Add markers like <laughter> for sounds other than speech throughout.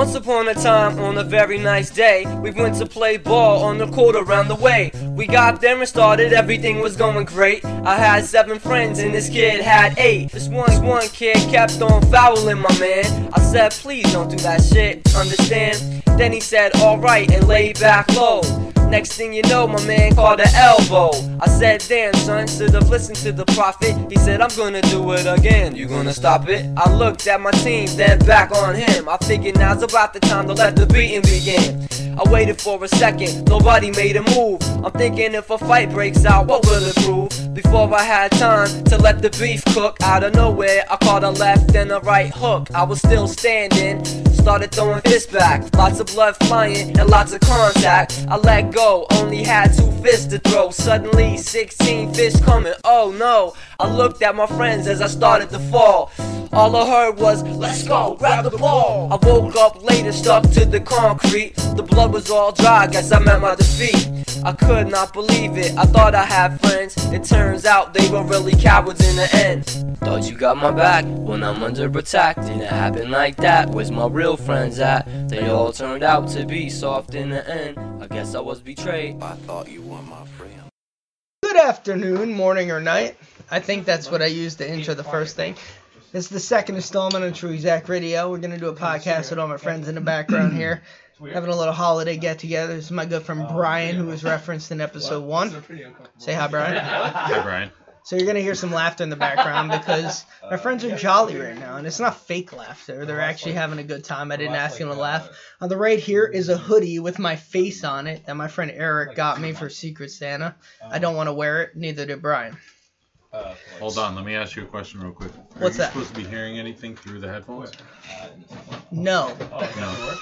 Once upon a time, on a very nice day, we went to play ball on the court around the way. We got there and started, everything was going great. I had seven friends and this kid had eight. This one, one kid kept on fouling my man. I said, please don't do that shit, understand? Then he said, alright, and laid back low. Next thing you know, my man called an elbow. I said, damn, son, should have listened to the prophet. He said, I'm gonna do it again. You gonna stop it? I looked at my team, then back on him. I figured now's about the time to let the beating begin. I waited for a second, nobody made a move. I'm thinking if a fight breaks out, what will it prove? Before I had time to let the beef cook, out of nowhere, I caught a left and a right hook. I was still standing, started throwing fists back. Lots of blood flying and lots of contact. I let go, only had two fists to throw. Suddenly, 16 fists coming, oh no. I looked at my friends as I started to fall. All I heard was, let's go, grab the ball. I woke up later, stuck to the concrete. The blood was all dry, guess I met my defeat. I could not believe it, I thought I had friends. It turns out they were really cowards in the end. Thought you got my back when I'm under attack. Didn't happen like that, where's my real friends at? They all turned out to be soft in the end. I guess I was betrayed. I thought you were my friend. Good afternoon, morning, or night. I think that's what I used to intro the first thing. This is the second installment of True Zach Radio. We're going to do a podcast with all my friends in the background here. <clears throat> Having a little holiday get together. This is my good friend Brian, who was referenced in episode one. Say hi, Brian. <laughs> Hi, Brian. So you're gonna hear some laughter in the background <laughs> because my friends are jolly right now, and it's not fake laughter. They're actually having a good time. I didn't ask them to laugh. On the right here is a hoodie with my face on it that my friend Eric got me for Secret Santa. I don't want to wear it. Neither did Brian. Hold on, let me ask you a question real quick. Are What's you that? supposed to be hearing anything through the headphones? No, No.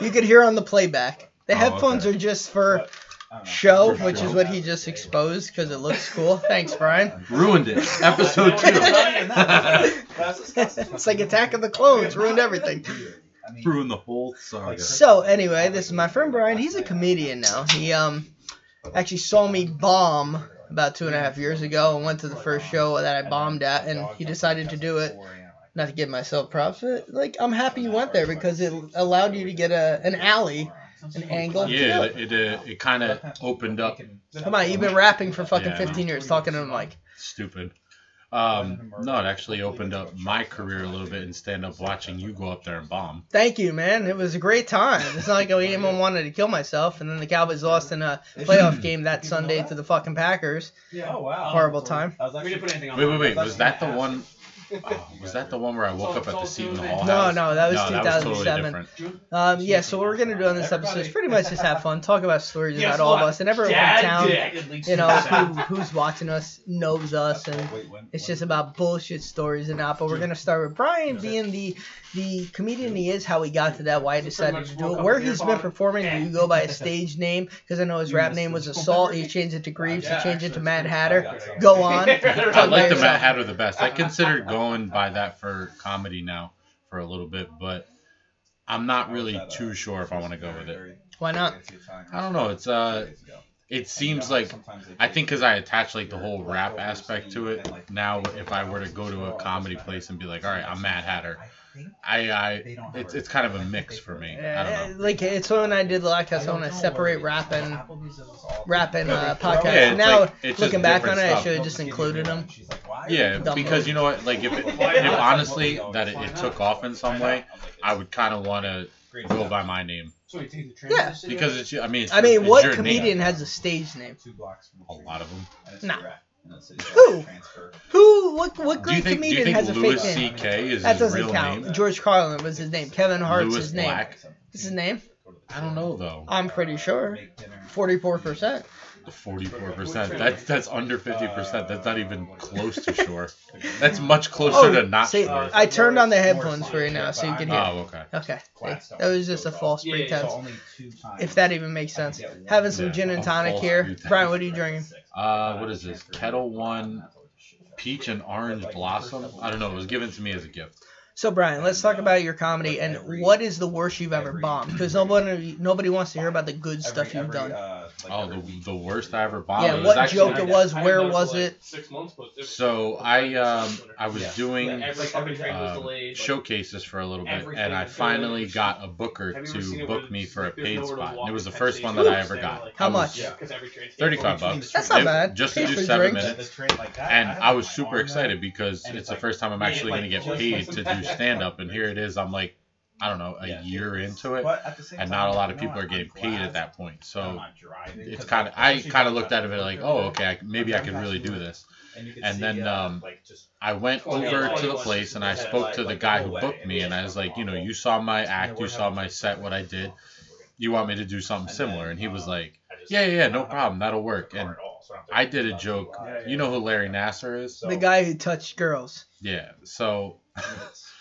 you could hear on the playback. The Oh, headphones okay. are just for show, For which is what he just exposed because it looks cool. Thanks, Brian. Ruined it. <laughs> Episode two. <laughs> it's like Attack of the Clones ruined everything. Ruined the whole saga. So anyway, this is my friend Brian. He's a comedian now. He um actually saw me bomb about two and a half years ago and went to the first show that I bombed at, and he decided to do it. Not to give myself props, but like I'm happy you went there because it allowed you to get a an alley, an angle. Yeah, it it, uh, it kind of opened up. Come on, you've been rapping for fucking Yeah. 15 years, talking to the mic. Stupid. Um, no, it actually opened up my career a little bit in stand up watching you go up there and bomb. Thank you, man. It was a great time. It's not like I <laughs> even wanted to kill myself, and then the Cowboys lost in a <laughs> playoff game that Sunday to the fucking Packers. Yeah. Oh wow. Horrible time. We didn't put anything on. Wait, wait, wait. Was that the one? Oh, was that the one where I woke up at the seat in the hall? No, house? no, that was no, that was 2007. totally. Um, yeah, so what we're gonna do on this episode is pretty much just have fun, talk about stories Guess about all of us, and everyone Dad from town, dick. you know, who, who's watching us knows us, and it's just about bullshit stories and not. But we're gonna start with Brian being the the comedian he is, how he got to that, why he decided to do it, where he's been performing. Do you go by a stage name? Because I know his rap name was Assault. He changed it to Greaves. He changed it to Mad Hatter. Go on. <laughs> I like the yourself. Matt Hatter the best. I considered going by that for comedy now for a little bit, but I'm not really too sure if I want to go with it. Why not? I don't know. It's uh, it seems like I think because I attach like the whole rap aspect to it. Now, if I were to go to a comedy place and be like, all right, I'm Mad Hatter, I, I, it's, it's kind of a mix for me. I don't know. Uh, like it's when I did the podcast, I want to separate rap and rap and uh, podcast. Yeah, it's now like- it's looking back on different it, I should have just included them. Yeah, because you know what? Like, if, it, if honestly that it, it took off in some way, I would kind of want to go by my name Yeah. because it's. I mean, it's, I mean, it's what comedian Name. has a stage name? A lot of them. Nah. Who? Who? What? What great think? Comedian think has a Louis fake name? C.K. is That his doesn't real count. name? George Carlin was his name. Kevin Hart's Louis his name. Black. What's his name? I don't know though. I'm pretty sure. Forty-four percent. Forty-four percent. That's that's under fifty percent. That's not even close to sure. <laughs> That's much closer to not Oh, see, sure. I turned on the headphones for you now, so you can hear. Oh, okay. Okay. See, that was just a false Yeah, yeah, pretense. If that even makes sense. Having some Yeah, gin and a tonic false here. pretense. Brian, what are you drinking? Uh, what is this? Ketel One, peach and orange blossom. I don't know. It was given to me as a gift. So Brian, let's talk about your comedy and what is the worst you've ever bombed? Because nobody nobody wants to hear about the good stuff you've done. Oh, the, the worst I ever bought. yeah, it was what joke it was, where was it? Six months, but it- So I um I was Yeah. doing every, every train was um, delayed. showcases for a little bit, and I finally good. got a booker Have you ever seen to book me for a paid spot. And it was the first one that I ever got. How much? Yeah. Because every train 35 bucks. That's not bad. Just to do seven minutes. This train like that, And I was super excited because it's it's the first time I'm actually gonna get paid to do stand up, and here it is. I'm like, I don't know, a Yeah. year into it, But at the same and time, not a lot of people what? are getting paid at that point. So not driving, it's 'cause, kind of I kind of looked at it back like, oh, okay, I, maybe I could I'm really do this. And, And see, then, uh, um, like, just I went Twenty- over yeah, to the place and I spoke like- to the like guy who booked me, and I was like, you know, you saw my act, you saw my set, what I did. You want me to do something similar? And he was uh, like, yeah, yeah, no problem, that'll work. And at all, so I don't have to I did a joke. You know who Larry Nassar is? The guy who touched girls. Yeah. So It's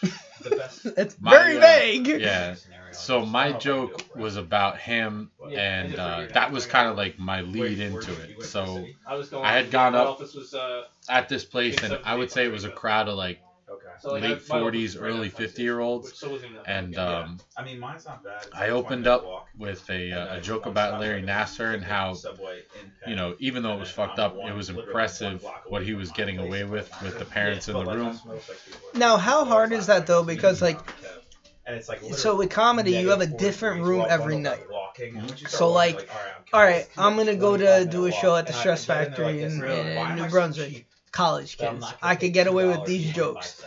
the best. <laughs> It's My, very uh, vague. yeah. So my joke was about him, and uh, that was kind of like my lead into it. So I was going. I had gone up- Office was, uh, at this place, and I would say it was a crowd of like Okay. So like late I- my office 40s, early outside Penn 50 Station, year olds, which still wasn't even that and bad. um, I mean, mine's not bad. It's I like opened up walk. with a, uh, a joke about Larry Nassar and how subway in Penn. you know, even though it was fucked up, it was impressive what he was getting away with with the <laughs> parents in the room. that's most, like, people- Now, how hard is that though? Because like, and it's like so with comedy, you have a different room every night. So, like, All right, I'm gonna go to do a show at the Stress Factory in, in New Brunswick. College kids, I could get away with these jokes.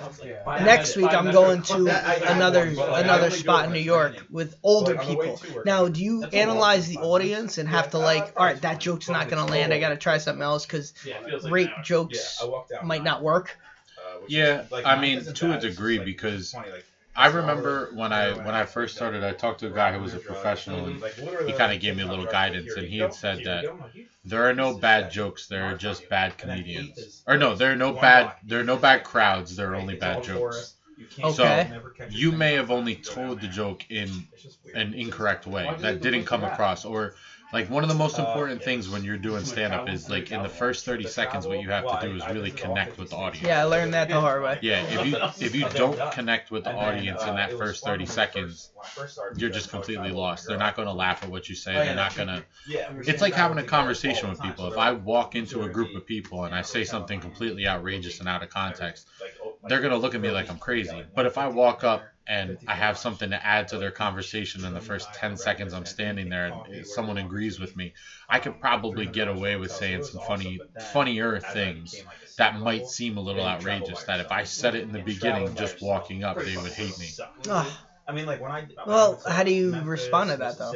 Next week, I'm going to another another spot in New York with older people. Now, do you analyze the audience and have to like, all right, that joke's not gonna land. I gotta try something else because Yeah, it like rape an hour. jokes might not work. Yeah, I mean, to a degree, because I remember when I when I first started, I talked to a guy who was a professional, and he kind of gave me a little guidance, and he had said that there are no bad jokes, there are just bad comedians. Or no, there are no bad there are no bad crowds, there are only bad jokes. Okay. You may have only told the joke in an incorrect way that didn't come across, or like one of the most important things when you're doing stand up is like in the first 30 seconds, what you have to do is really connect with the audience. Yeah, I learned that the hard way. Yeah, if <laughs> you if you don't connect with the audience in that first 30 seconds, you're just completely lost. They're not going to laugh at what you say. They're not going to. It's like having a conversation with people. If I walk into a group of people and I say something completely outrageous and out of context, they're going to look at me like I'm crazy. But if I walk up and I have something to add to their conversation in the first 10 seconds I'm standing there and someone agrees with me, I could probably get away with saying some funny, funnier things that might seem a little outrageous. That if I said it in the beginning, just walking up, they would hate me. Ugh. I mean, like when I. Well, how do you respond to that, though?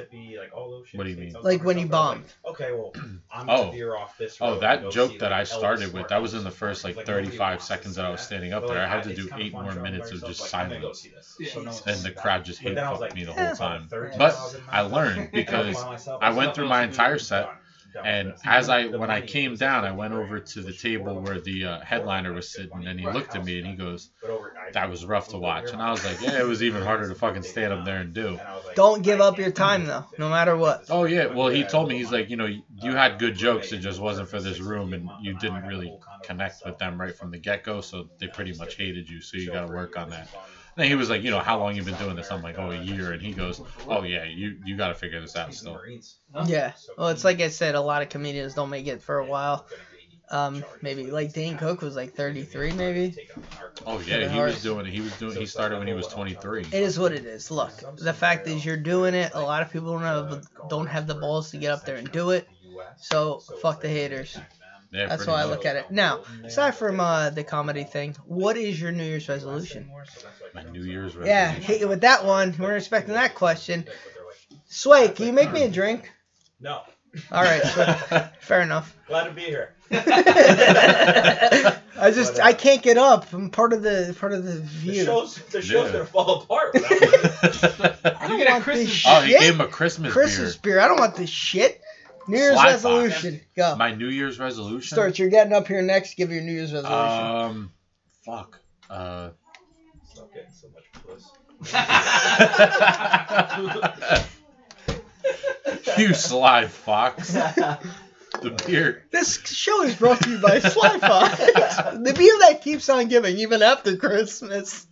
What do you mean? Like when you bombed. Okay, well, <clears throat> I'm Oh. gonna veer off this Oh, that joke see, that like, I started with, that was in the first like Like, 35 seconds that I was standing up But, there. I had to do eight more minutes of just like, I'm gonna go silence. Yeah. So And the crowd just But hate then I was fucked me the whole time. But time was in my I learned because I went through my entire set, done, done. And as I when I came down, I went over to the table where the uh, headliner was sitting, and he looked at me and he goes, But over- I- "That was rough to watch." And I was like, "Yeah, it was even <laughs> harder to fucking stand up there and do." And I was like, Don't give up your time though, no matter what. Oh yeah, well he told me he's like, you know, you had good jokes, it just wasn't for this room, and you didn't really connect with them right from the get go, so they pretty much hated you, so you got to work on that. And he was like, you know, how long you been doing this? I'm like, oh, a year, and he goes, oh yeah, you you got to figure this out still. Yeah. Well, it's like I said, a lot of comedians don't make it for a while. Um, maybe like Dane Cook was like 33, maybe. Oh yeah, he was doing it. He was doing. He started when he was 23. It is what it is. Look, the fact is you're doing it. A lot of people don't have don't have the balls to get up there and do it. So fuck the haters. Yeah, That's why how I look at it. Now, aside from uh, the comedy thing, what is your New Year's resolution? My New Year's resolution. Yeah, hit you with that one. We're expecting that question. Sway, can you make me a drink? No. All right, so, <laughs> fair enough. Glad to be here. <laughs> I just I can't get up. I'm part of the part of the The view. show's the show's Yeah. gonna fall apart. without <laughs> me. I don't get a want this Christmas- oh, he gave him a Christmas, Christmas beer. I don't want this shit. New Year's Slide resolution. Go. My New Year's resolution. Start. You're getting up here next. Give your New Year's resolution. Um, fuck. Uh. Stop getting so much puss. <laughs> you sly fox. <laughs> The beer. this show is brought to you by Sly Fox, <laughs> the beer that keeps on giving even after Christmas.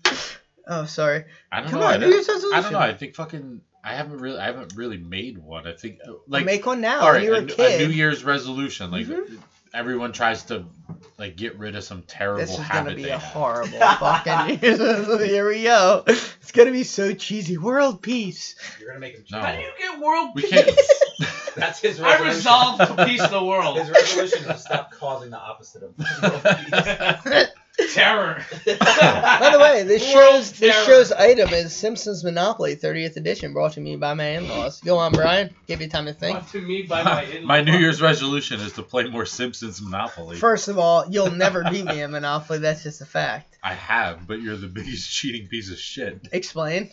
Oh, sorry. I don't Come know. on, I, New Year's don't, resolution. I don't know. I think fucking. I haven't really. I haven't really made one. I think uh, like Make one now. all when right, you were a, a New- kid. a New Year's resolution. Like Mhm. everyone tries to like get rid of some terrible This is gonna be a have. horrible fucking. <laughs> year. <laughs> Here we go. It's gonna be so cheesy. World peace. You're gonna make him. No. How do you get world We peace? can't. <laughs> That's his I resolution. resolve to peace the world. His resolution is to stop causing the opposite of world Terror. By the way, this World show's this show's item is Simpsons Monopoly 30th edition, brought to me by my in-laws. Go on, Brian. Give you time to think. Brought to me by my <laughs> in-laws. My New Year's resolution is to play more Simpsons Monopoly. First of all, you'll never beat me in Monopoly. That's just a fact. I have, but you're the biggest <laughs> cheating piece of shit. Explain.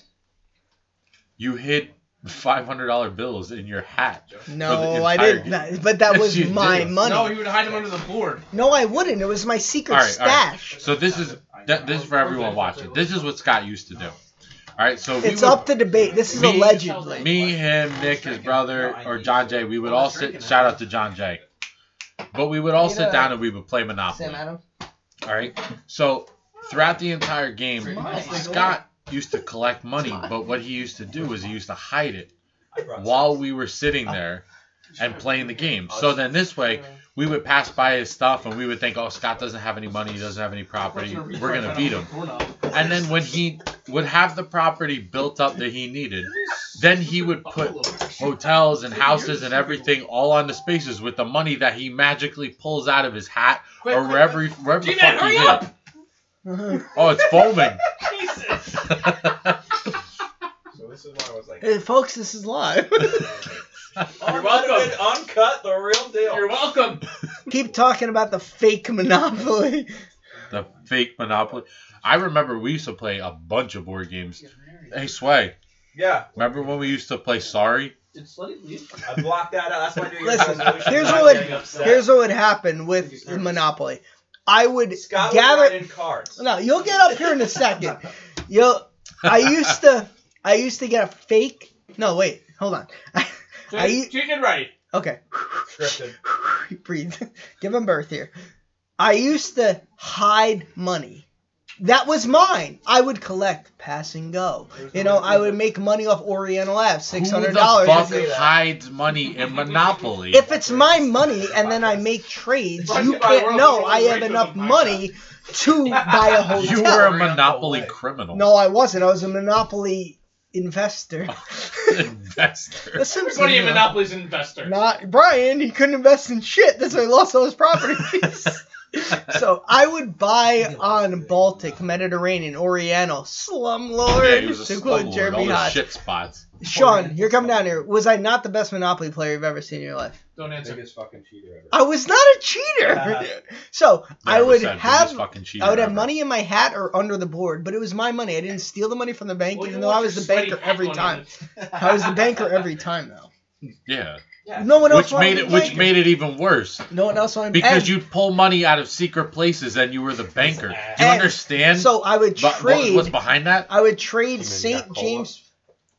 You hid five hundred dollar bills in your hat. No, I didn't. game. That- But that Yes, <laughs> was my did. money. No, he would hide them under the board. No, I wouldn't. It was my secret All right, all right. stash. So this is that, this is for everyone watching. This is what Scott used to do. All right, so It's would, up to debate. This is Me- allegedly. me, him, Nick, his brother, or John Jay. We would all sit. Shout out to John Jay. But we would all sit down and we would play Monopoly. Sam Adam. All right. So throughout the entire game, Scott used to collect money, but what he used to do was he used to hide it while we were sitting there and playing the game. So then this way, we would pass by his stuff and we would think, oh, Scott doesn't have any money, he doesn't have any property, we're gonna beat him. And then when he would have the property built up that he needed, then he would put hotels and houses and everything all on the spaces with the money that he magically pulls out of his hat or wherever he, wherever the fuck he hurry hid up! it. Uh-huh. Oh, it's foaming. <laughs> Jesus. So this is why I was like, Hey, folks, this is live. <laughs> You're welcome. Uncut, the real deal. You're welcome. Keep talking about the fake Monopoly. the fake Monopoly. I remember we used to play a bunch of board games. Hey, Sway, Yeah, remember when we used to play Sorry? Did Slutty leave? I blocked that out. That's my New Year's Listen, here's what would here's what would happen with Monopoly. I would Scott gather. in cards. No, you'll get up here in a second. You'll. I used to. I used to get a fake. No, wait. Hold on. <laughs> I, treat it right. okay. Scripted. <laughs> Breathe. <laughs> Give him birth here. I used to hide money. That was mine. I would collect pass and go. You know, I would make money off Oriental apps, six hundred dollars. Who the dollars. fuck hides money in Monopoly? If it's my money and then I make trades, you you can't know I have enough money to <laughs> buy a hotel. you were a Monopoly criminal. No, I wasn't. I was a Monopoly investor. <laughs> Investor. The Simpsons. Everybody in know. Monopoly's investor. Not Brian. He couldn't invest in shit. That's why he lost all his properties. <laughs> so I would buy on Baltic, Mediterranean, Oriental, slumlord. Yeah, he was a to quote slumlord, all Jeremy the Hot. shit spots. Sean, you're coming down here. Was I not the best Monopoly player you've ever seen in your life? Don't answer. Biggest fucking cheater ever. I was not a cheater. <laughs> Uh-huh. so I would have biggest fucking cheater I would have ever. money in my hat or under the board, but it was my money. I didn't <laughs> steal the money from the bank, Well, even though I was the banker every time. I was the banker every time, though. Yeah. No one else Which made it which banker. made it even worse. No one else wanted Because and you'd pull money out of secret places and you were the banker. Do you understand? So I would But what- trade. what's behind that? I would trade St. Jack Cola? James.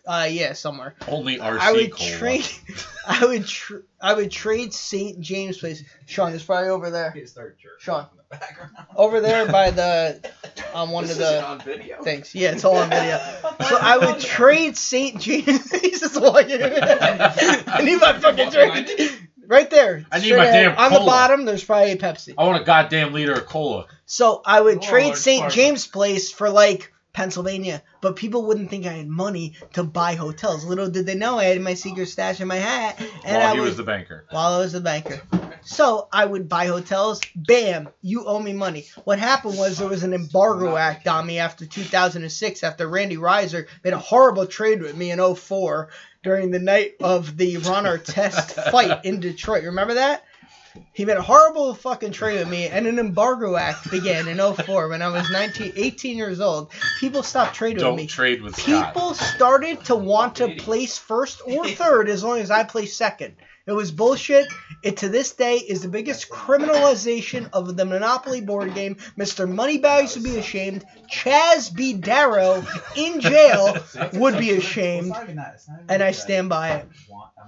Uh, yeah, somewhere. Only RC I would cola. trade. <laughs> I would. Tr- I would trade St. James Place. Sean, it's probably over there. He started jerking Sean. in the background. Over there by the on <laughs> one This of the on video. things. Yeah, it's all on video. <laughs> So I would trade St. James. He's just walking. I need my fucking drink. Right there. I need straight my ahead. damn On the cola. bottom, there's probably a Pepsi. I want a goddamn liter of cola. So I would Oh, trade Lord, St. pardon. James Place for like Pennsylvania, but people wouldn't think I had money to buy hotels. Little did they know I had my secret stash in my hat, and while I he would was the banker. while I was the banker. So I would buy hotels. Bam, you owe me money. What happened was there was an embargo act on me after 2006, after Randy Reiser made a horrible trade with me in 04 during the night of the Ron Artest fight in Detroit. Remember that? He made a horrible fucking trade with me, and an embargo act began in 04 when I was 19, 18 years old. People stopped trading with Don't me. trade with Scott. People started to want to <laughs> place first or third as long as I place second. It was bullshit. It to this day is the biggest criminalization of the Monopoly board game. Mr. Moneybags would be ashamed. Chaz B. Darrow in jail would be ashamed. And I stand by it.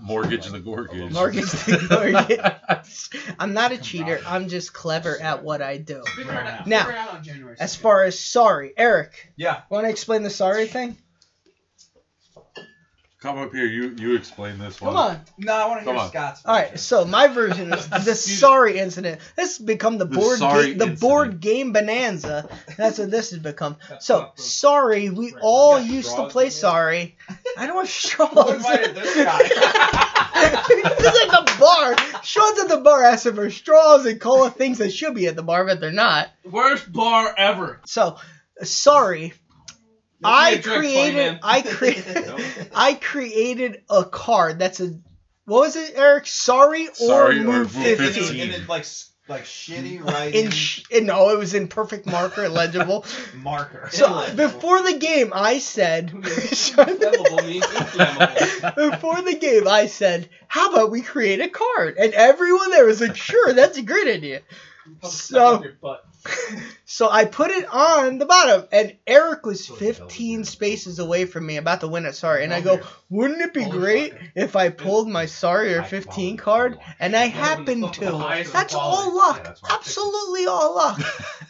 Mortgage the gorgage. Mortgage the gorgage. I'm not a cheater. I'm just clever at what I do. Now, As far as sorry, Eric, Yeah. want to explain the sorry thing? Come up here. You you explain this one. Come on. No, I want to Come hear on. Scott's. All right, so my version is <laughs> the sorry incident. This has become the The board sorry game, the incident. board game bonanza. That's what this has become. <laughs> So sorry, we Right, all you got used to straws play in there? sorry. I don't have straws. Who invited <laughs> this guy? It's at the bar. Sean's at the bar asking for straws and cola things that should be at the bar, but they're not. Worst bar ever. So, sorry. Make I me a created. I created. <laughs> <laughs> I created a card that's a. What was it, Eric? Sorry or Sorry or move move 15. 15. And it like s- like shitty writing In sh- no, it was in perfect marker, legible <laughs> marker. So before the game, I said. Inflammable means inflammable. before the game, I said, "How about we create a card?" And everyone there was like, "Sure, that's a great idea." So- <laughs> So I put it on the bottom, and Eric was 15 spaces away from me, about to win it. Sorry, and I go, "Wouldn't it be great if I pulled my sorry or 15 card?" And I happened to. That's all luck. Absolutely all luck.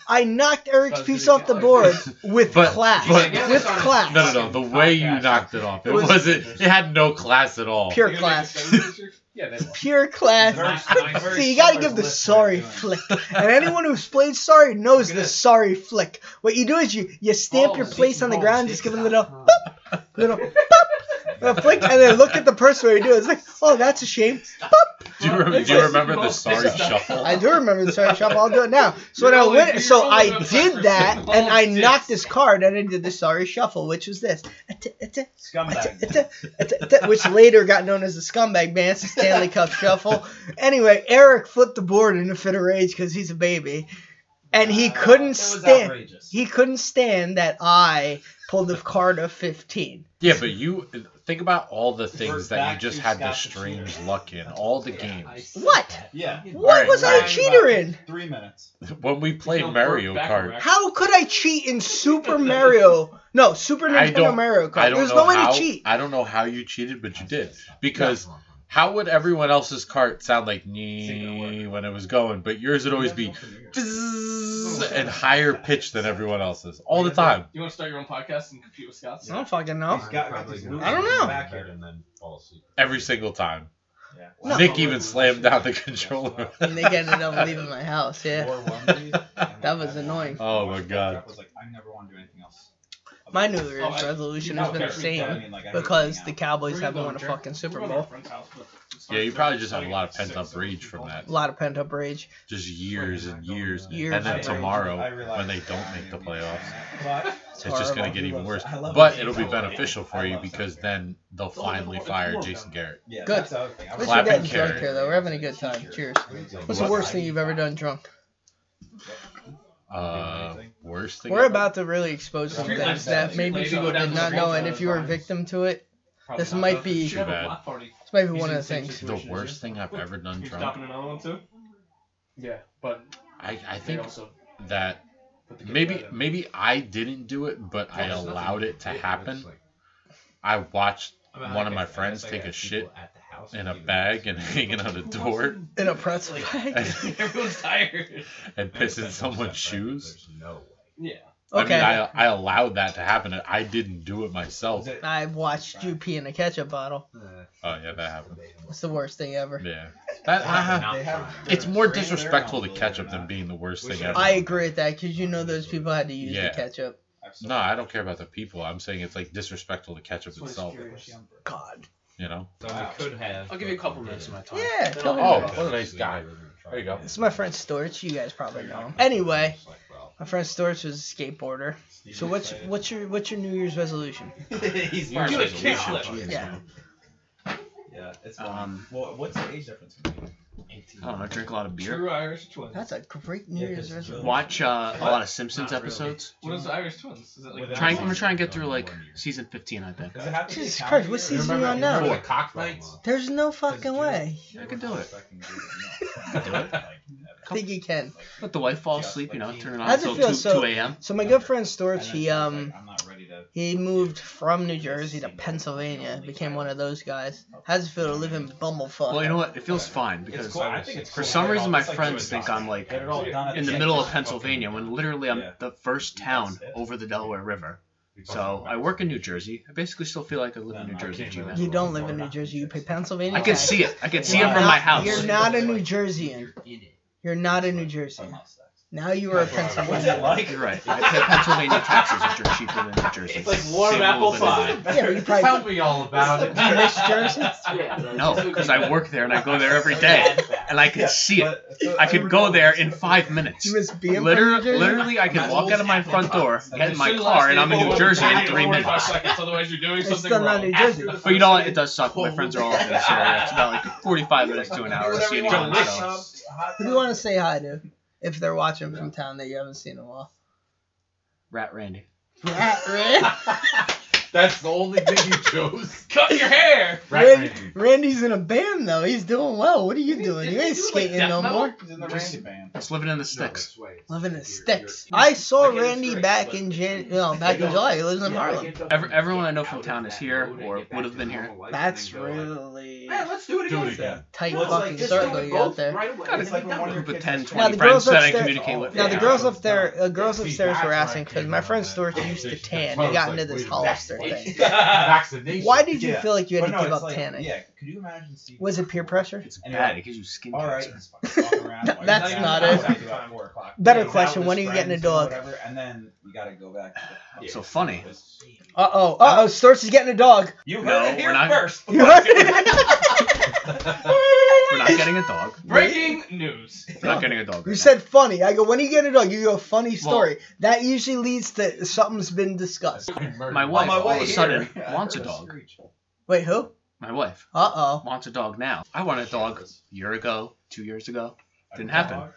I knocked Eric's piece off the board <laughs> with But- class. but- with class. No, no, no. The way you knocked it off, it, It was- wasn't. It had no class at all. Pure You gonna make class. <laughs> a seven picture? Yeah, they will. Pure class. Very- very See, you gotta give the sorry flick. And anyone who's played sorry knows the sorry flick. What you do is you, you stamp Oh, your place on the oh, ground, just give them a little <laughs> boop, little boop, a flick, and then look at the person where you do it. It's like, oh, that's a shame. <laughs> Do you, remember, do you remember the sorry shuffle? I do remember the sorry shuffle. I'll do it now. So when I went, so I did that, and I knocked this card, and I did the sorry shuffle, which was this, Scumbag. <laughs> which later got known as the scumbag dance, the Stanley Cup shuffle. Anyway, Eric flipped the board in a fit of rage because he's a baby, and he couldn't stand. outrageous. He couldn't stand that I pulled the card of 15. Yeah, but you think about all the things We're that you just had the Scott the strange luck in, all the games. What? Yeah. What Alright, was I a Fine, cheater in? Three minutes. <laughs> When we played You know, Mario Kart. How could I cheat in Super Mario? No, Super I Nintendo. Mario Kart. There's know no way how. to cheat. I don't know how you cheated, but you did because. How would everyone else's cart sound like nee when it was going, but yours would always be and higher pitched than everyone else's all the time. You want to start your own podcast and compete with Scott's? I don't fucking know. He's got, got these moves I don't in the know. Back here. and then fall asleep. Every single time. Yeah. No. Nick even slammed down the controller. And Nick ended up leaving my house. Yeah. Four onesies, <laughs> That was annoying. Oh my god. I was like, I never want to do anything else. My New Oh, Year's I- resolution you has been the same mean, like, because the. Cowboys haven't won a fucking Super Bowl. Yeah, you probably just have a lot of pent up rage from that. A lot of pent up rage. Just years and years. Years and then tomorrow, when they don't make the playoffs, It's it's just going to get even worse. But it. it'll be I love it. beneficial for you because then they'll finally fire Jason Garrett. Good. That's the other thing. I At was least we're getting drunk here, though. We're having a good time. Cheers. What's the worst thing you've ever done drunk? Uh, worst thing. We're ever? about to really expose some Street things lights, that street maybe people did not know, and if you were a victim to it, Probably This might be- You should have a Too bad. this might be He's one of the the things. the situation. worst thing I've ever done You're drunk. stopping another one too. Yeah, but I, I think also that put the good maybe guy maybe I didn't do it, but I allowed it to happen. I watched one of my friends take a shit in a bag and <laughs> hanging out a door In a <laughs> pretzel bag. <laughs> Everyone's tired. and piss in someone's shoes. Yeah. I mean, Okay. I, I allowed that to happen. I didn't do it myself. Was it- I watched you pee in a ketchup bottle. Oh yeah, that happened. It's the worst thing ever. Yeah, that I, have- uh-huh. it's more disrespectful to ketchup than being the worst thing ever. I agree with that because you know those people had to use Yeah. the ketchup. No, I don't care about the people. I'm saying it's like disrespectful to ketchup That's itself. God. You know. So we could have. I'll give you a couple minutes of my time. Yeah, Then tell me Oh, what a nice guy. There you go. This is my friend Storch. You guys probably know him. Anyway, my friend Storch was a skateboarder. So what's what's your what's your New Year's resolution? <laughs> He's You're part Give of a kickflip. Yeah. Yeah, it's Um, um. Well, what's the age difference between? you? I don't know, drink a lot of beer. True Irish twins. That's a great New Yeah, Year's 'cause resolution. Watch uh, a lot of Simpsons Not really. episodes. What is the Irish twins? Is it like Trying, I'm gonna try and get through like season 15, I think. Does it have to be Jesus calendar Christ, what year? season are you on now? Remember the Cock? There's no fucking way. I can do it. I can do it. <laughs> I think you can. Let the wife fall asleep, you know, turn it on How's it until feel? 2, So- 2 a.m. So my good friend Storch, he um I'm not ready to. he moved from New Jersey to Pennsylvania, became one of those guys. How's it feel to live in Bumblefuck? Well, you know what? It feels fine because cool. I think it's for cool. some reason my It's like friends think I'm like Get it all done at in the middle of. Pennsylvania when literally I'm Yeah. the first town over the Delaware River. So I work in New Jersey. I basically still feel like I live in New Jersey, G-Man. You don't live in New Jersey. You pay Pennsylvania. I can tax. see it. I can see You're it from not- my house. You're not a New Jerseyan. You're not in New Jerseyan. Now you are a What's it Pennsylvania. like? You're right. I pay Pennsylvania taxes, which are cheaper than New Jersey. It's like warm Same apple little bit of- pie. Yeah, but you probably Tell me all about it. Do you miss Jersey? <laughs> No, because I work there and I go there every day, and I can see it. I could go there in five minutes. You miss being Literally, literally, I could walk out of my front door, get in my car, and I'm in New Jersey in three minutes. Seconds, otherwise you're doing It's something still not wrong. New Jersey. But you know what? It does suck. My friends are all up in this area. It's about like 45 minutes to an hour to see anyone. So. Who do you want to say hi to if they're watching from town that you haven't seen in a while? Rat Randy. Rat Red. <laughs> That's the only thing you chose. <laughs> Cut your hair. Randy, Randy's in a band though. He's doing well. What are you doing? You ain't skating no more. He's in the Randy band. It's living in the sticks. Living in the sticks. I saw Randy back in Jan, no, back in July. He lives in Harlem. Every, everyone I know from town is here or would have been here. That's really let's do it Do it again. tight Well, it's like fucking circle do it you got there. Got It's like when one a group of kids 10, 20 Now, the friends girls that I communicate with. Now the girls up there, uh, girls upstairs were asking because my from friend Stuart used to tan. That's He got into this wait a Hollister minute. Thing. <laughs> Vaccination. Why did you Yeah. feel like you had But to no, give it's up like, tanning? Yeah, could you imagine Steve? Was it <laughs> peer pressure? It's And bad. you're It gives you skin All right, cancer. just fucking walking around. <laughs> That- that's not it. after about four o'clock. Better Hangs question, when are you getting a dog? Whatever, and then you gotta go back. To the, So funny. Uh oh. Uh oh. Storch is getting a dog. You No, it here we're not- first. You heard it? We're not getting a dog. Breaking news. We're not getting a dog. You right said funny. I go, when are you get a dog? You go, funny story. that usually leads to something's been discussed. now. My wife my all way of a sudden here, <laughs> I wants a heard dog. screech. Wait, who? My wife Uh oh. wants a dog now. I wanted a dog a year ago, two years ago. Didn't happen.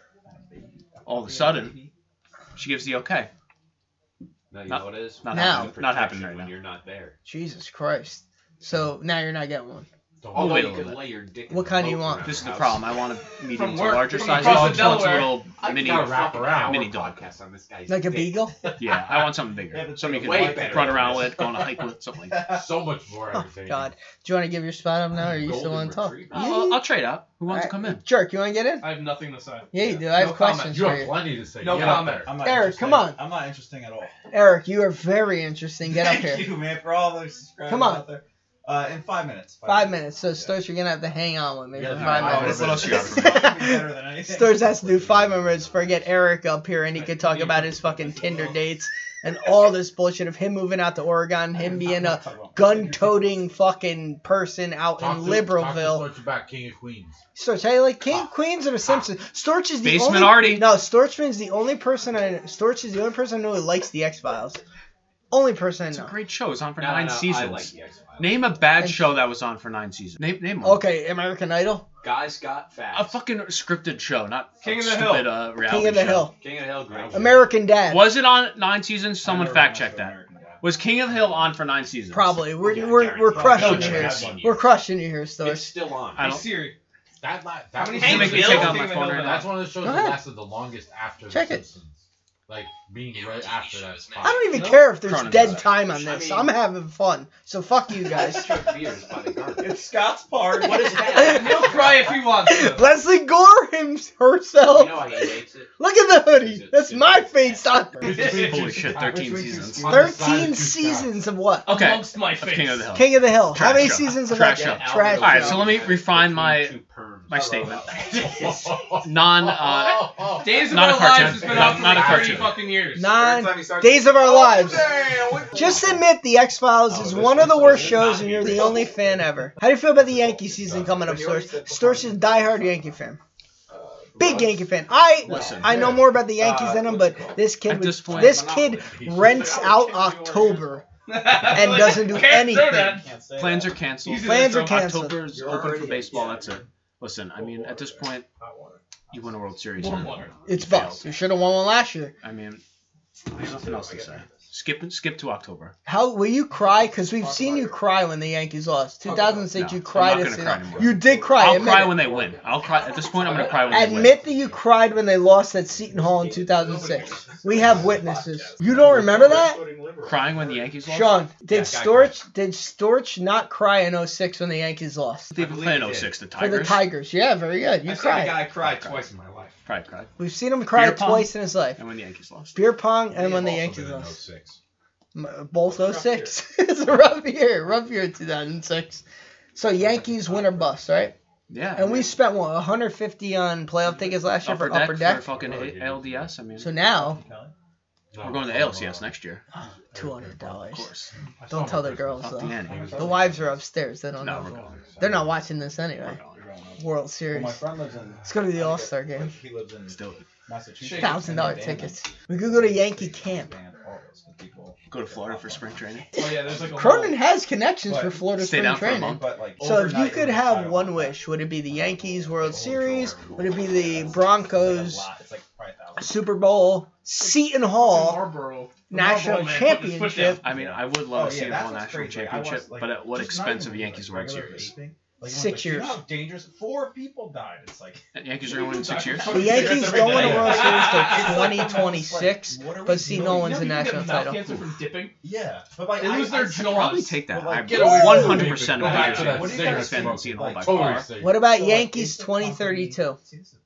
All of a sudden, she gives the okay. No, you Not- know what it is? not Now. happening. Not happening Protection right when now. you're not there. Jesus Christ. So now you're not getting one. Don't Oh, Although wait a you could lay your dick. What kind do you want? This is the problem. I want a medium to work- larger from size across dog. the She wants a Delaware. little I mini. gotta wrap around. mini We're dog. podcast on this guy's Like a dick. beagle? Yeah, I want something Yeah, bigger. but Something you way can better run than around this. with, go on a hike with, something like <laughs> that. So much more Oh, entertaining. God. Do you want to give your spot up now, or you still Golden want to talk? retriever. I'll, I'll trade out. Who wants to come in? Jerk, you want to get in? I have nothing to say. Yeah, you do. I have No questions You for have you. plenty to say. No Get up comment. there. I'm not Eric, interesting. come on. I'm not interesting at all. Eric, you are very interesting. Get up <laughs> Thank here. you, man, for all those subscribers Come on. out there. Uh, in five minutes. Five minutes. So, Storch, you're going to have to hang on with me Yeah, for yeah, five five minutes. What else you got for me? <laughs> Better than anything. Storch has to do five more minutes before I get Eric up here and he could talk about his fucking Tinder dates <laughs> and all this bullshit of him moving out to Oregon, him being a gun toting fucking person out Talk in to- Liberalville. Talk to Storch about King of Queens. Storch, how you like King, Queens, or the Simpsons? Storch is the Basement only. Artie. No, Storchman's the only person I. Storch is the only person I know who likes the X Files. Only person I It's a know. great show. It's on for No, no, nine no, seasons. I like the X-Files. Name a bad Thank show that was on for nine seasons. Name name one. Okay, American Idol, Guys got fat. A fucking scripted show, not King of the stupid, Hill. Uh, reality King of the show. Hill, King of the Hill, great. American Dad. Was it on nine seasons? Someone never fact watched check that. American Dad. Was King of the Hill on for nine seasons? Probably. We're Yeah, we're, Gary. we're crushing No you here. chance. We're crushing you here, It's Storch. still on. I Hey don't- Siri. That, la- How that many was Hey, seasons make me is take out my phone right been That's one of the shows Go that ahead. lasted the longest after Check The it. Simpsons. Like being right after that spot. I don't even No. care if there's Cronenberg. dead time on I this. mean- I'm having fun. So fuck you <laughs> guys. Let's drink beers by the garbage. <laughs> It's Scott's part. What is that? <laughs> He'll cry if he wants to. Lesley Gore him herself. You know how he hates it. Look at the hoodie. That's my face on Holy shit, 13 seasons. On the side Thirteen of seasons of what? Okay. Amongst my face. King of the Hill. King of the Hill. How many show. seasons of Trash that? show. Trash All right, so let me refine my Two perms. My statement. <laughs> Non. Uh, <laughs> Days of Not a Our cartoon. Lives has been Not- on for not a like 30 cartoon. fucking years. Nine Days of Our Lives. <laughs> Just admit the X Files is one of the worst shows, and you're the only fan ever. How do you feel about the Yankee season coming up, Storch? Storch is a diehard Yankee fan. Big Yankee fan. I Listen. I know more about the Yankees than him, but this kid At this point- this kid rents out October and doesn't do Can't say anything. that. Plans are canceled. Easy Plans are canceled. October's open for baseball. That's it. Listen, I mean, at this point, you win a World Series. Warm water. It's Failed. bust. You should have won one last year. I mean, there's nothing else to say. Skip skip to October. How will you cry? Because we've seen you cry when the Yankees lost. 2006, No, you cried. I'm not gonna cry anymore. You did cry. I'll admit cry it. when they win. I'll cry. At this point, I'm gonna cry when they win. Admit that you cried when they lost at Seton Hall in 2006. We have witnesses. You don't remember that? Crying when the Yankees lost. Sean, did Yeah, guy Storch did Storch not cry in 06 when the Yankees lost? They've been playing 06, the Tigers. For the Tigers. Tigers. Yeah, very good. You I've seen cried. guy cry twice in my life. Probably cried. We've seen him cry Beer pong? twice in his life. And when the Yankees lost. Beer pong and when the Yankees lost. M- uh, Both 06. <laughs> it's a rough year. Rough year 2006. So Yankees win or bust, right? Yeah. And we spent what 150 on playoff tickets last year upper for deck, upper deck. for fucking A- ALDS. I mean, So now we're going to ALCS next year. Ah, two hundred dollars. Of course. Don't tell the girls Up though. the ante. The wives are upstairs. They don't No, know. we're going. They're not watching this anyway. We're going. World Well, Series. my friend lives in. Let's go to the All-Star game. He lives in Let's do it. Massachusetts. Thousand dollar tickets. We could go to Yankee camp. band artists, the people. Go to Florida for spring training. Oh yeah, there's like a Cronin has connections for Florida stay spring down for a training. month. But like. So if you overnight, could it I have don't one know. wish, would it be the Yankees World oh, Series? Would it be the It's like a Broncos lot. It's like probably a thousand. Super Bowl, Seton Hall Marlboro. National Marlboro man put his foot Championship, I mean, I would Oh, love to oh, yeah, see a that's whole what's national crazy. Like, I was, championship, like, but at what just expense not of even Yankees World regular Series? vaping. Like, Six like, years. You know how dangerous? Four people died. It's like. And Yankees are going to win in six years. The Yankees don't win a World Series It's till like, I'm just 2026, like, what are we but see, Hall doing? wins the You know, you national get title. cancer from dipping. Yeah, but like They I, lose I, their I jaws. Probably take that. Well, like, I'm get 100% of the that What do you Yankees guys fan do? in Seton Hall by Totally far. What about Yankees is the company-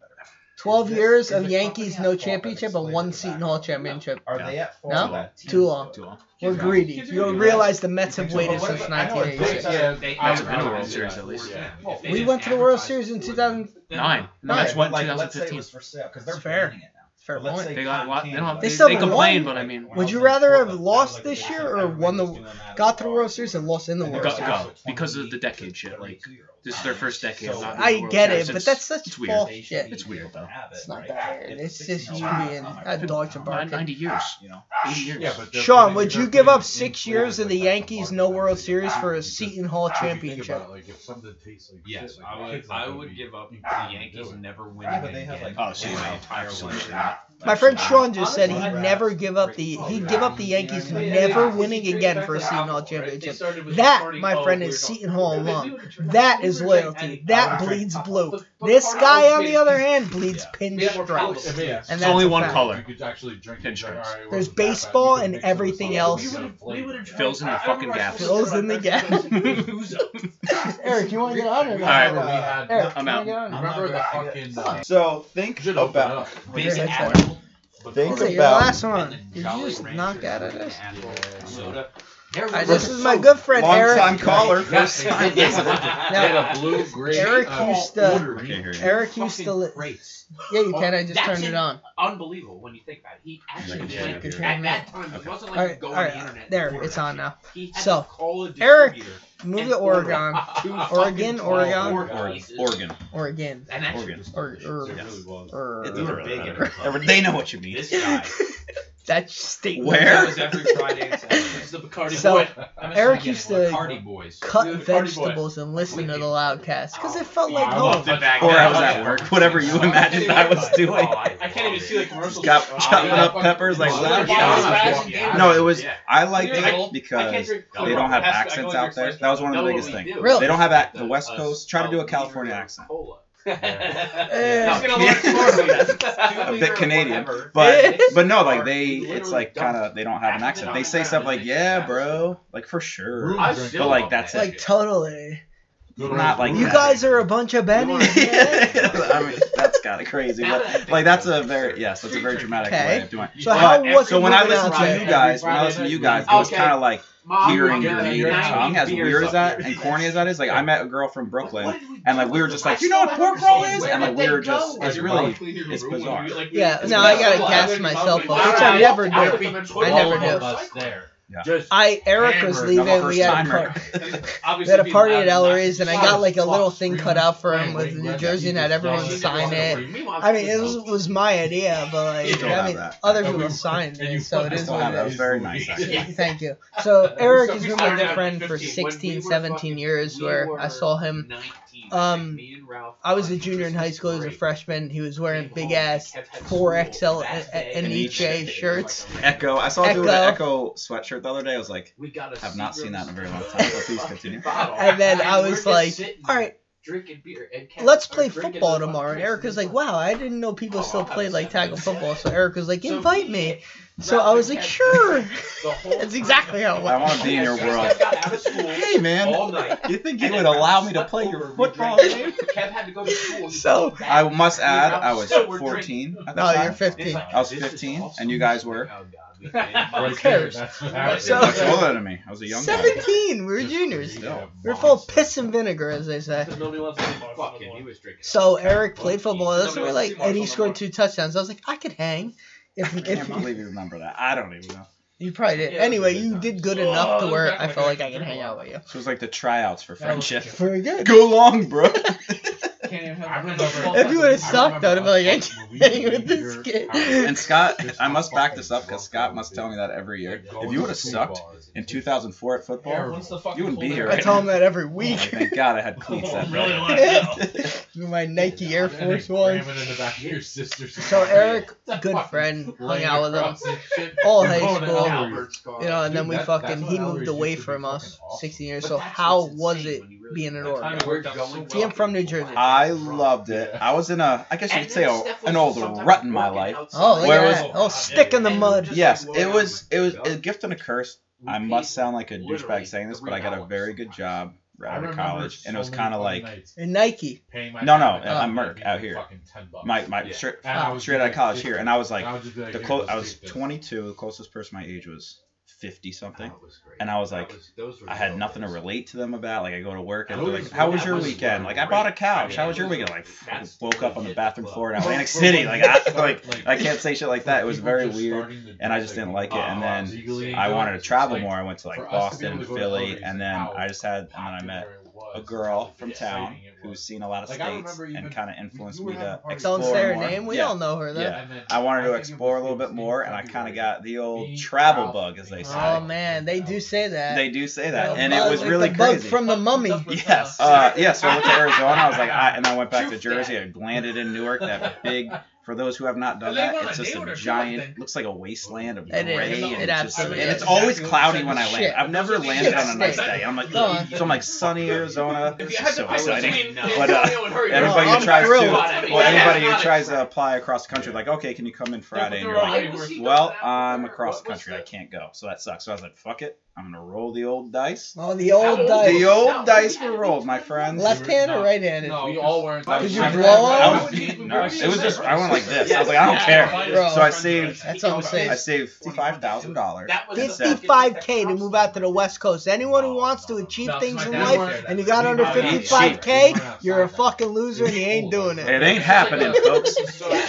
2032? This 12 Is years this- of Yankees no at fault that championship it's and laid one in the Seton back? Hall championship. Are No. they at fault? No? that team Too long. Too long. We're greedy. You'll realize the Mets have waited since what- I know 1986. Yeah, they- Mets have been to I- a World Series at least. Yeah. We went to the World Series in 2000. Nine. No, Mets but, went like, let's say it 2015. for sale because they're It's fair. banning it now. Fair But let's point. They got lot. They, don't have, They they, still they complain, won. but I mean, Would you rather have lost this year or won the, got to the World Series and lost in the World they're go, Series? go because of the decade shit. Like this is their first decade. of not I in the World get it, but that's such it's weird. bullshit. It's weird though. It's not that weird. It's just you being a dogs and Ninety years, You know, eighty years. Yeah, but Sean, would you give up six years of the Yankees no World Series for a Seton Hall if you think championship? about it, like, if something tastes like Yes, I would. I would give up the Yankees do it. never Yeah, winning but they have, like, Oh, so my entire life. Not. My friend Sean just said he'd never give up the he'd give up the Yankees never winning again for a Seton Hall championship. That, my friend, is Seton Hall alum. That is loyalty. That bleeds blue. This guy, on the other hand, bleeds pinstripes. Yeah. And It's that's only one color. You could actually drink it, Pinstripes. like, all right, well, There's it's not bad. baseball and mix it with everything else. with some flavor. Fills in the fucking gaps. Fills in the gap. Eric, you want to get on or All not? right. Remember we had- Eric, I'm out. wanna get on? Remember the fucking. So think should it about up. Big Think for- your last one. Did you just knock out of this? soda. There this a is my good friend long Eric. time caller, Yes, first time yes. listener. A blue green. Eric uh, used to- order Can't hear you. Eric used to. Li- crates. yeah, you can. I just That's turned it it. on. Unbelievable when you think about it. He actually Yeah, like, yeah, at that time it wasn't like All you right, go all on the internet. There, and it's that on now. He had So, to call a Eric, distributor Move to order Oregon. <laughs> two Oregon, Oregon. four Or- pieces. Oregon. Oregon. And that shit Oregon. was Or, delicious. or, It really was. or, It We were doesn't big matter. in it. Every- They know what you mean. This guy. <laughs> that statement. Where? That was every Friday and Saturday. It's the Bacardi So, boy. Eric used to Bacardi boys. cut The Bacardi boy. vegetables and listen to the loudcast because it felt like I home. loved it back Or then. I was at work, whatever you imagined I was doing. Oh, I, I can't even see the commercials. Got Oh, chopping up peppers like Yeah, that. yeah. No, it was. Yeah. I liked it because they don't have accents out there. That was one of the biggest things. Really? They don't have at the Uh, West Coast. Try to do a California accent. Cola. Eh. Gonna learn tomorrow. A bit Canadian, but but no, like they, it's like kind of they don't have an accent. They say stuff like, "Yeah, bro," like for sure. But, like, that's it. Like totally. Not like You that. guys are a bunch of Bennies. man. <laughs> I mean, that's kind of crazy, but that I think like that's a very yes, that's a very dramatic Okay. way of doing. it. So But- how was So it when I moving listen to you guys, when I listen to you guys, it was Okay. kind of like Mom, hearing we're your gonna tongue, as weird as that and corny as that is. Like I met a girl from Brooklyn, did we and like we were just like, you know what pork roll is, and like we they were just, go? it's really, it's bizarre. Yeah, it's no, I gotta bizarre. gas myself month we up, which I never after do. we put I all never do. Us there. Just I Eric was leaving. <laughs> We had a par- we had a party at Ellery's, and I got like a little thing cut out for him with New Jersey, and had everyone sign it. I mean, it was, was my idea, but like, I mean, other people <laughs> signed it, so it is fucking is still what have it that. That is. was very nice. <laughs> actually. Thank you. So Eric has been my good friend for 15. 16, 17 years, where I saw him. 19, Um, like, me and Ralph I was a junior in high school. He was a freshman. He was wearing big ass 4XL school that day. and each- shirts. Ecko. I saw a dude with an Ecko. Ecko sweatshirt the other day. I was like, We got a have not seen that in a very long time. So please continue. And then I was like, all right, drinking beer. And let's play football tomorrow. And fucking Eric was like, wow, I didn't know people Oh, still played like a tackle football. So Erica's like, invite me, me. So I was like, sure. <laughs> That's exactly how it went. I want to be in your Kev world. got out of school Hey man, you think you would allow me to play your we football game? Kev had to go to school. So- I must add, I was still were 14 at that No, you're time. 15. I was 15, and you guys were? Oh, God. Who cares? So- Much older than me. I was a young guy. 17. We were juniors. We were full of piss and vinegar, as they say. Because nobody wants to fuck him. He was drinking. So Eric played football with us, and we're like, and he scored two touchdowns. I was like, I could hang. If, I can't believe you remember that. I don't even know. You probably did. Yeah, Anyway, you did good enough oh, to where I felt like I could hang out with you. So it was like the tryouts for friendship. Very good. <laughs> Go long, bro. <laughs> Can't even have I a remember- If you would've I sucked, I'd have been like, I <laughs> when we can't hang with this kid. And Scott, I must back this up because Scott must tell me that every year. If you would have sucked in 2004 at football, Once the fucking you wouldn't be cold here I tell him that every Oh, week. thank God I had cleats oh, that Really day. My Nike Air Force cram Ones. it in the back of your sister's So. Eric, good friend, hung out with him. across and. All high school. Albert's. Albert's car. You know, and then we that- fucking he moved away used to be from us awesome. 16 years. But So how was it really- being an that time Oregon? it worked out well. From New Jersey. I loved it. I was in a, I guess you could say, a, an old rut in my life. Oh, look Where at was- that. Oh, stick in the mud. Yes, it was. It was a gift and a curse. I must sound like a douchebag saying this, but I got a very good job right I out of remember college, and it was kind of like nights In Nike. my No, no, dad at and Merck out here. fucking 10 bucks. my my Yeah. straight, I was straight out of college 50. here, and I was like, I would just be like, the "Here, clo- I was 22. The closest person my age was 50 something. Great. And I was like, was- those I had nothing to relate to them about. Like I go to work and they're like, "How was your was weekend?" Like I bought a couch. I How was your weekend? Like that's woke up on the bathroom floor in Atlantic City. Like I for, like I can't say shit like that. It was very weird. and I just didn't like it. oh, And then I wanted to travel more. I went to like for us to be Boston, able to go to Philly, and then I just had and then I met popular it was, a girl from town who's seen a lot of Like, states and kind of influenced me to a party- explore Don't say her more. name. We yeah. all know her, though. Yeah. And I wanted to explore a little bit more, and I kind of got the old travel bug, as they say. Oh man, they do say that. They do say that, The and it bug- was like really the bug crazy. from the mummy. Yes. Uh, yeah. So I went to <laughs> Arizona. I was like, I, and I went back to Jersey. I landed in Newark. That big. For those who have not done that, it's just a or two, I giant. think. Looks like a wasteland of It gray, is. and, It it's just, absolutely and it's always cloudy when I land. Shit. I've never landed on a nice day. I'm like, Go on. so I'm like sunny Arizona. If This you is had so pick exciting. between <laughs> But, uh, Antonio and her, you're Everybody I'm who tries thrilled. to, well, anybody who tries to apply across the country, like, okay, can you come in Friday? And you're like, well, I'm across the country. I can't go. So that sucks. So I was like, fuck it. I'm gonna roll the old dice. Oh, the old The dice. The old dice were rolled, my friends. Left hand or right handed? No, we all weren't. Did you trying blow I up? was- no, it was just I went like this. I was like, I don't care. Bro. So I saved That's what I'm saying. I saved fifty-five thousand dollars. That was the- 55k to move out to the West Coast. Anyone who wants to achieve things in life and you got under He might be 55k, you're a fucking loser and you ain't doing It it. ain't happening, <laughs> folks.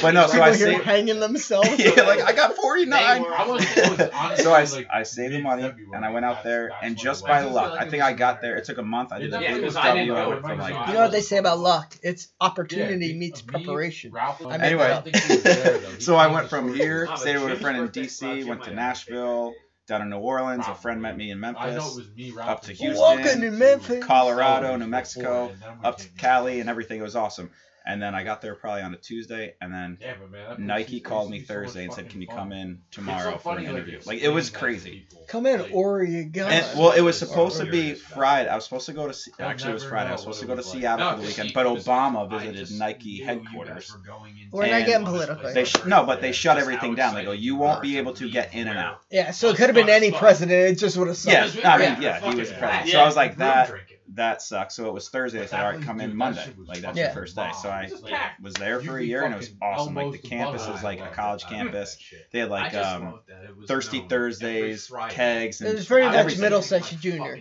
But no, so I People here saved. hanging themselves. <laughs> Yeah, like I got forty-nine. I was, it was honestly So I, I saved the money and I went out there and just by luck, I think I got there. It took a month. I did the Yeah, biggest 'cause I didn't W know I it from like You know what they say about luck? It's opportunity Yeah, meets preparation. I Anyway, that think he was there, though. <laughs> He so I went from here, stayed with a friend in DC, went to Nashville, down in New Orleans. A friend met me in I know it Memphis, was me, Ralph, up to Houston, Welcome to Memphis. Colorado, New Mexico, and then we up to. Cali, and everything. It was awesome. And then I got there probably on a Tuesday, and then Yeah, but man, Nike called me be so Thursday and said, "Can you fun. come in It's so tomorrow for an like, interview?" Like it was crazy. Come in, Like, Oregon. And well, it was supposed to be Friday. I was supposed to go to Se- actually it was Friday. I was supposed to go to like. Seattle No, for the weekend, but Obama visited Nike knew you guys headquarters. going into We're not getting political. They sh- no, but they shut everything down. They go, you won't be able to get in and out. yeah, so it could have been any president. It just would have sucked. Yeah, I mean, yeah, he was president. So I was like that. That sucks. So it was Thursday. I said, all right, come in Monday. Like that's Yeah. your first day. So I was there for a year and it was awesome. Like the campus was like a college <laughs> campus. They had like um, Thirsty Thursdays, kegs, And It was very much everything. Middlesex Junior.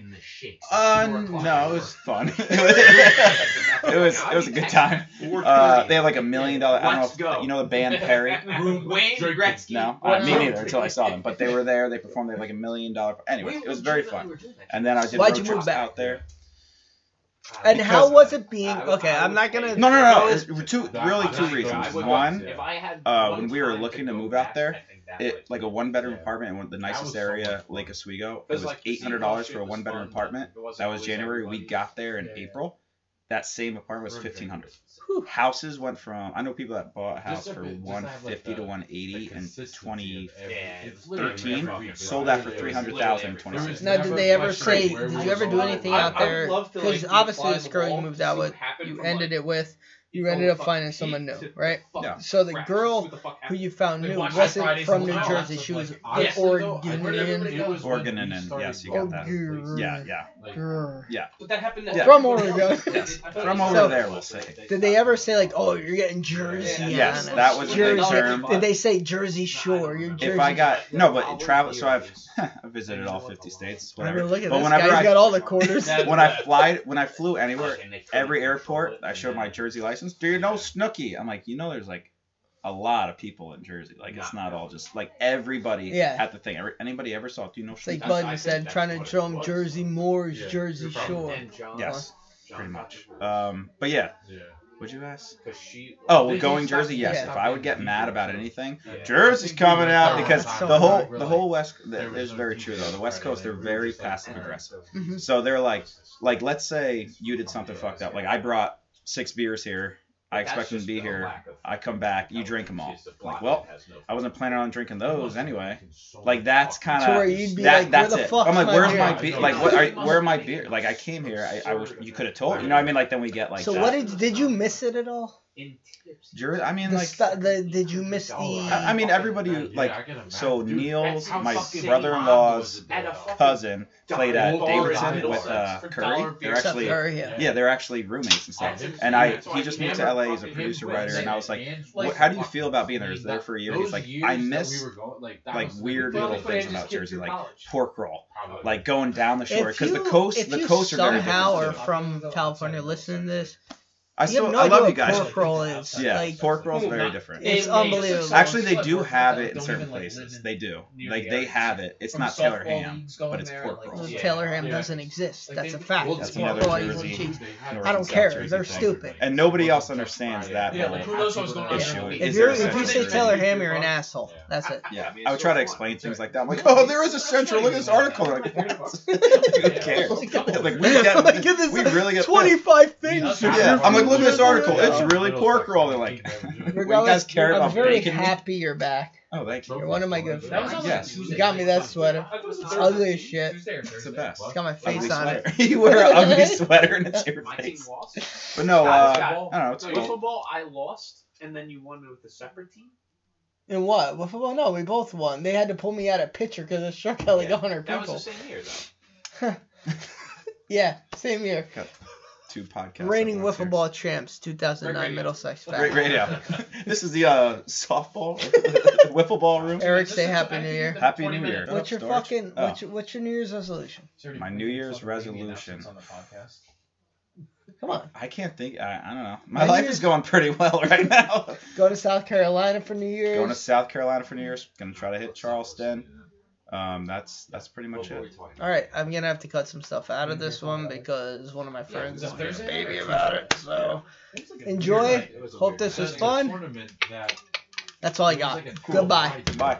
Uh, no, it was fun. <laughs> <laughs> it was it was a good time. Uh, they had like a million dollar. I don't know. If, you know the band Perry? Wayne Gretzky. No, uh, me neither until I saw them. But they were there. They performed. They had like a million dollar. Anyway, it was very fun. And then I did Why'd road trips out there. And Because- how was it being? Okay, I'm not gonna. No, no, no. It's two, really two reasons. One, if I had uh, when we were looking to to go move out there, I think that it would- like a one bedroom Yeah. apartment in the nicest was so area. Lake Oswego. It was like, eight hundred dollars for a one bedroom apartment. That was January. We got there in Yeah, yeah. April. That same apartment was Room fifteen hundred. Whew. Houses went from I know people that bought a house Just for a bit- just one have, like, to one eighty the and consistency twenty. of every- Yeah, it's literally 13, every week. sold that for It was 300,000 in literally- there was 2016. Now, did they ever say? Did you ever do anything out there? love to, like, Because obviously fly this girl you moved to out with, you ended it with. You oh, ended up finding she someone new, right? Yeah. So the crap, girl the who you found new watch wasn't Fridays from and New all Jersey. that She was Honestly, though, I- where Oregonian. goes when Oregon and started yes, you got that. Oregon. Yeah, yeah. Like, Grr. But that happened. Yeah. From Oregon. Yes. <laughs> I thought From over there, we'll say. Did they ever say like, "Oh, you're getting Jersey"? Yes, on it? that was a big Jersey. term. Did they say Jersey Shore? You're Jersey. If I got no, but travel. So I've <laughs> I visited all fifty states, I whatever. look at but this whenever guy. He's I got all the quarters. <laughs> when I fly when I flew anywhere, every airport I showed my Jersey license. Do you know Snooki? I'm like, you know, there's like a lot of people in Jersey. Like it's not all just like everybody Yeah. at the thing. Every, anybody ever saw? Do you know It's like Snooki? Button said, trying to show him Jersey Moore's Yeah, Jersey you're probably- Shore. And John- Yes, John pretty much. Patrick- Um, but yeah, Yeah. would you ask? 'cause she- Oh, well, Did going Jersey, yes. Yeah. If I would get mad about anything, Yeah. Jersey's coming out because So the whole hard. the whole West There is very true though. The West Coast they're very passive aggressive. Mhm. So they're like like let's say you did something fucked up. Like I brought six beers here. I expect them to be here. I come back, you drink them all. Like, well, no- I wasn't planning on drinking those anyway. Like that's kind To where of you'd be that. like, that's where the it. fuck's I'm like, where's my beer? Like, what? Are, where are my beer? Like, I came here. I, I was. You could have told. You know what I mean? Like, then we get like. so that. what did did you miss it at all? In tips. Jersey? I mean, The, like. stu- the did you miss the? I, I mean, everybody Yeah, like. I get a So map. Dude, Neil's, my brother-in-law's At a fucking cousin played at Davidson with uh, Curry. They're actually Or, yeah. yeah, they're actually roommates and stuff. And I he just moved to LA. He's a producer writer, and I was like, what, how do you feel about being there? He's there for a year. He's like, I miss we were going, like, that like was weird little things about Jersey, like pork roll, like going down the shore because the you- coast the you coasts are very somehow different. are too. from California listening to this, I still no I love you guys. pork roll is. Yeah, Like, pork roll's very different. It's Name names. unbelievable. Actually, they do have it in certain like, places. in They do. Like the they have it. It's From not Taylor ham, but it's pork like- roll. Taylor ham Yeah. doesn't exist. Like, That's they- a fact. well, That's It's another pork Jersey- equal cheese. I don't care. Jersey They're thing. stupid. And nobody else understands that Yeah, who knows what's going on issue. If you're there a if you say Taylor ham, you're an asshole. That's it. Yeah, I would try to explain things like that. I'm like, oh, there is a central. Look at this article. <laughs> Like. Who cares? Like, we get, Look at this, we really get. Twenty-five things. Yeah. I'm like, look at this article. It's really pork roll. They're like, you Regardless, guys care I'm about very bacon? meat? happy you're back. Oh, thank you. You're one of my good friends. on, like, Yes. Tuesday. You got me that sweater. I thought it was It's a ugly as shit. It's the best. It's got my face on it. <laughs> you wear an ugly sweater and it's your face. But no, uh, I don't know. It's So cool. football, I lost, and then you won with a separate team. In what? Well, football? No, we both won. They had to pull me out of pitcher because it struck out like Yeah, a hundred That was people. the same year though. <laughs> Yeah, same year. Two podcasts. Reigning at here. wiffle ball champs, 2009 Great radio. Middlesex. Great Fat. radio. <laughs> this is the uh, softball <laughs> wiffle ball room. Eric, say Happy New Year. Happy New Year. What's your Storage? fucking Oh. what's your, what's your New Year's resolution? My New Year's resolution. Come on, I can't think. I, I don't know. My My life New is going pretty well right now. <laughs> go to South Carolina for New Year's. Going to South Carolina for New Year's. Gonna try to hit Charleston. Um, that's that's pretty much it. All right, I'm gonna have to cut some stuff out of this one because one of my friends was is a baby about it. So enjoy. Hope this was fun. That's all I got. Goodbye. Bye.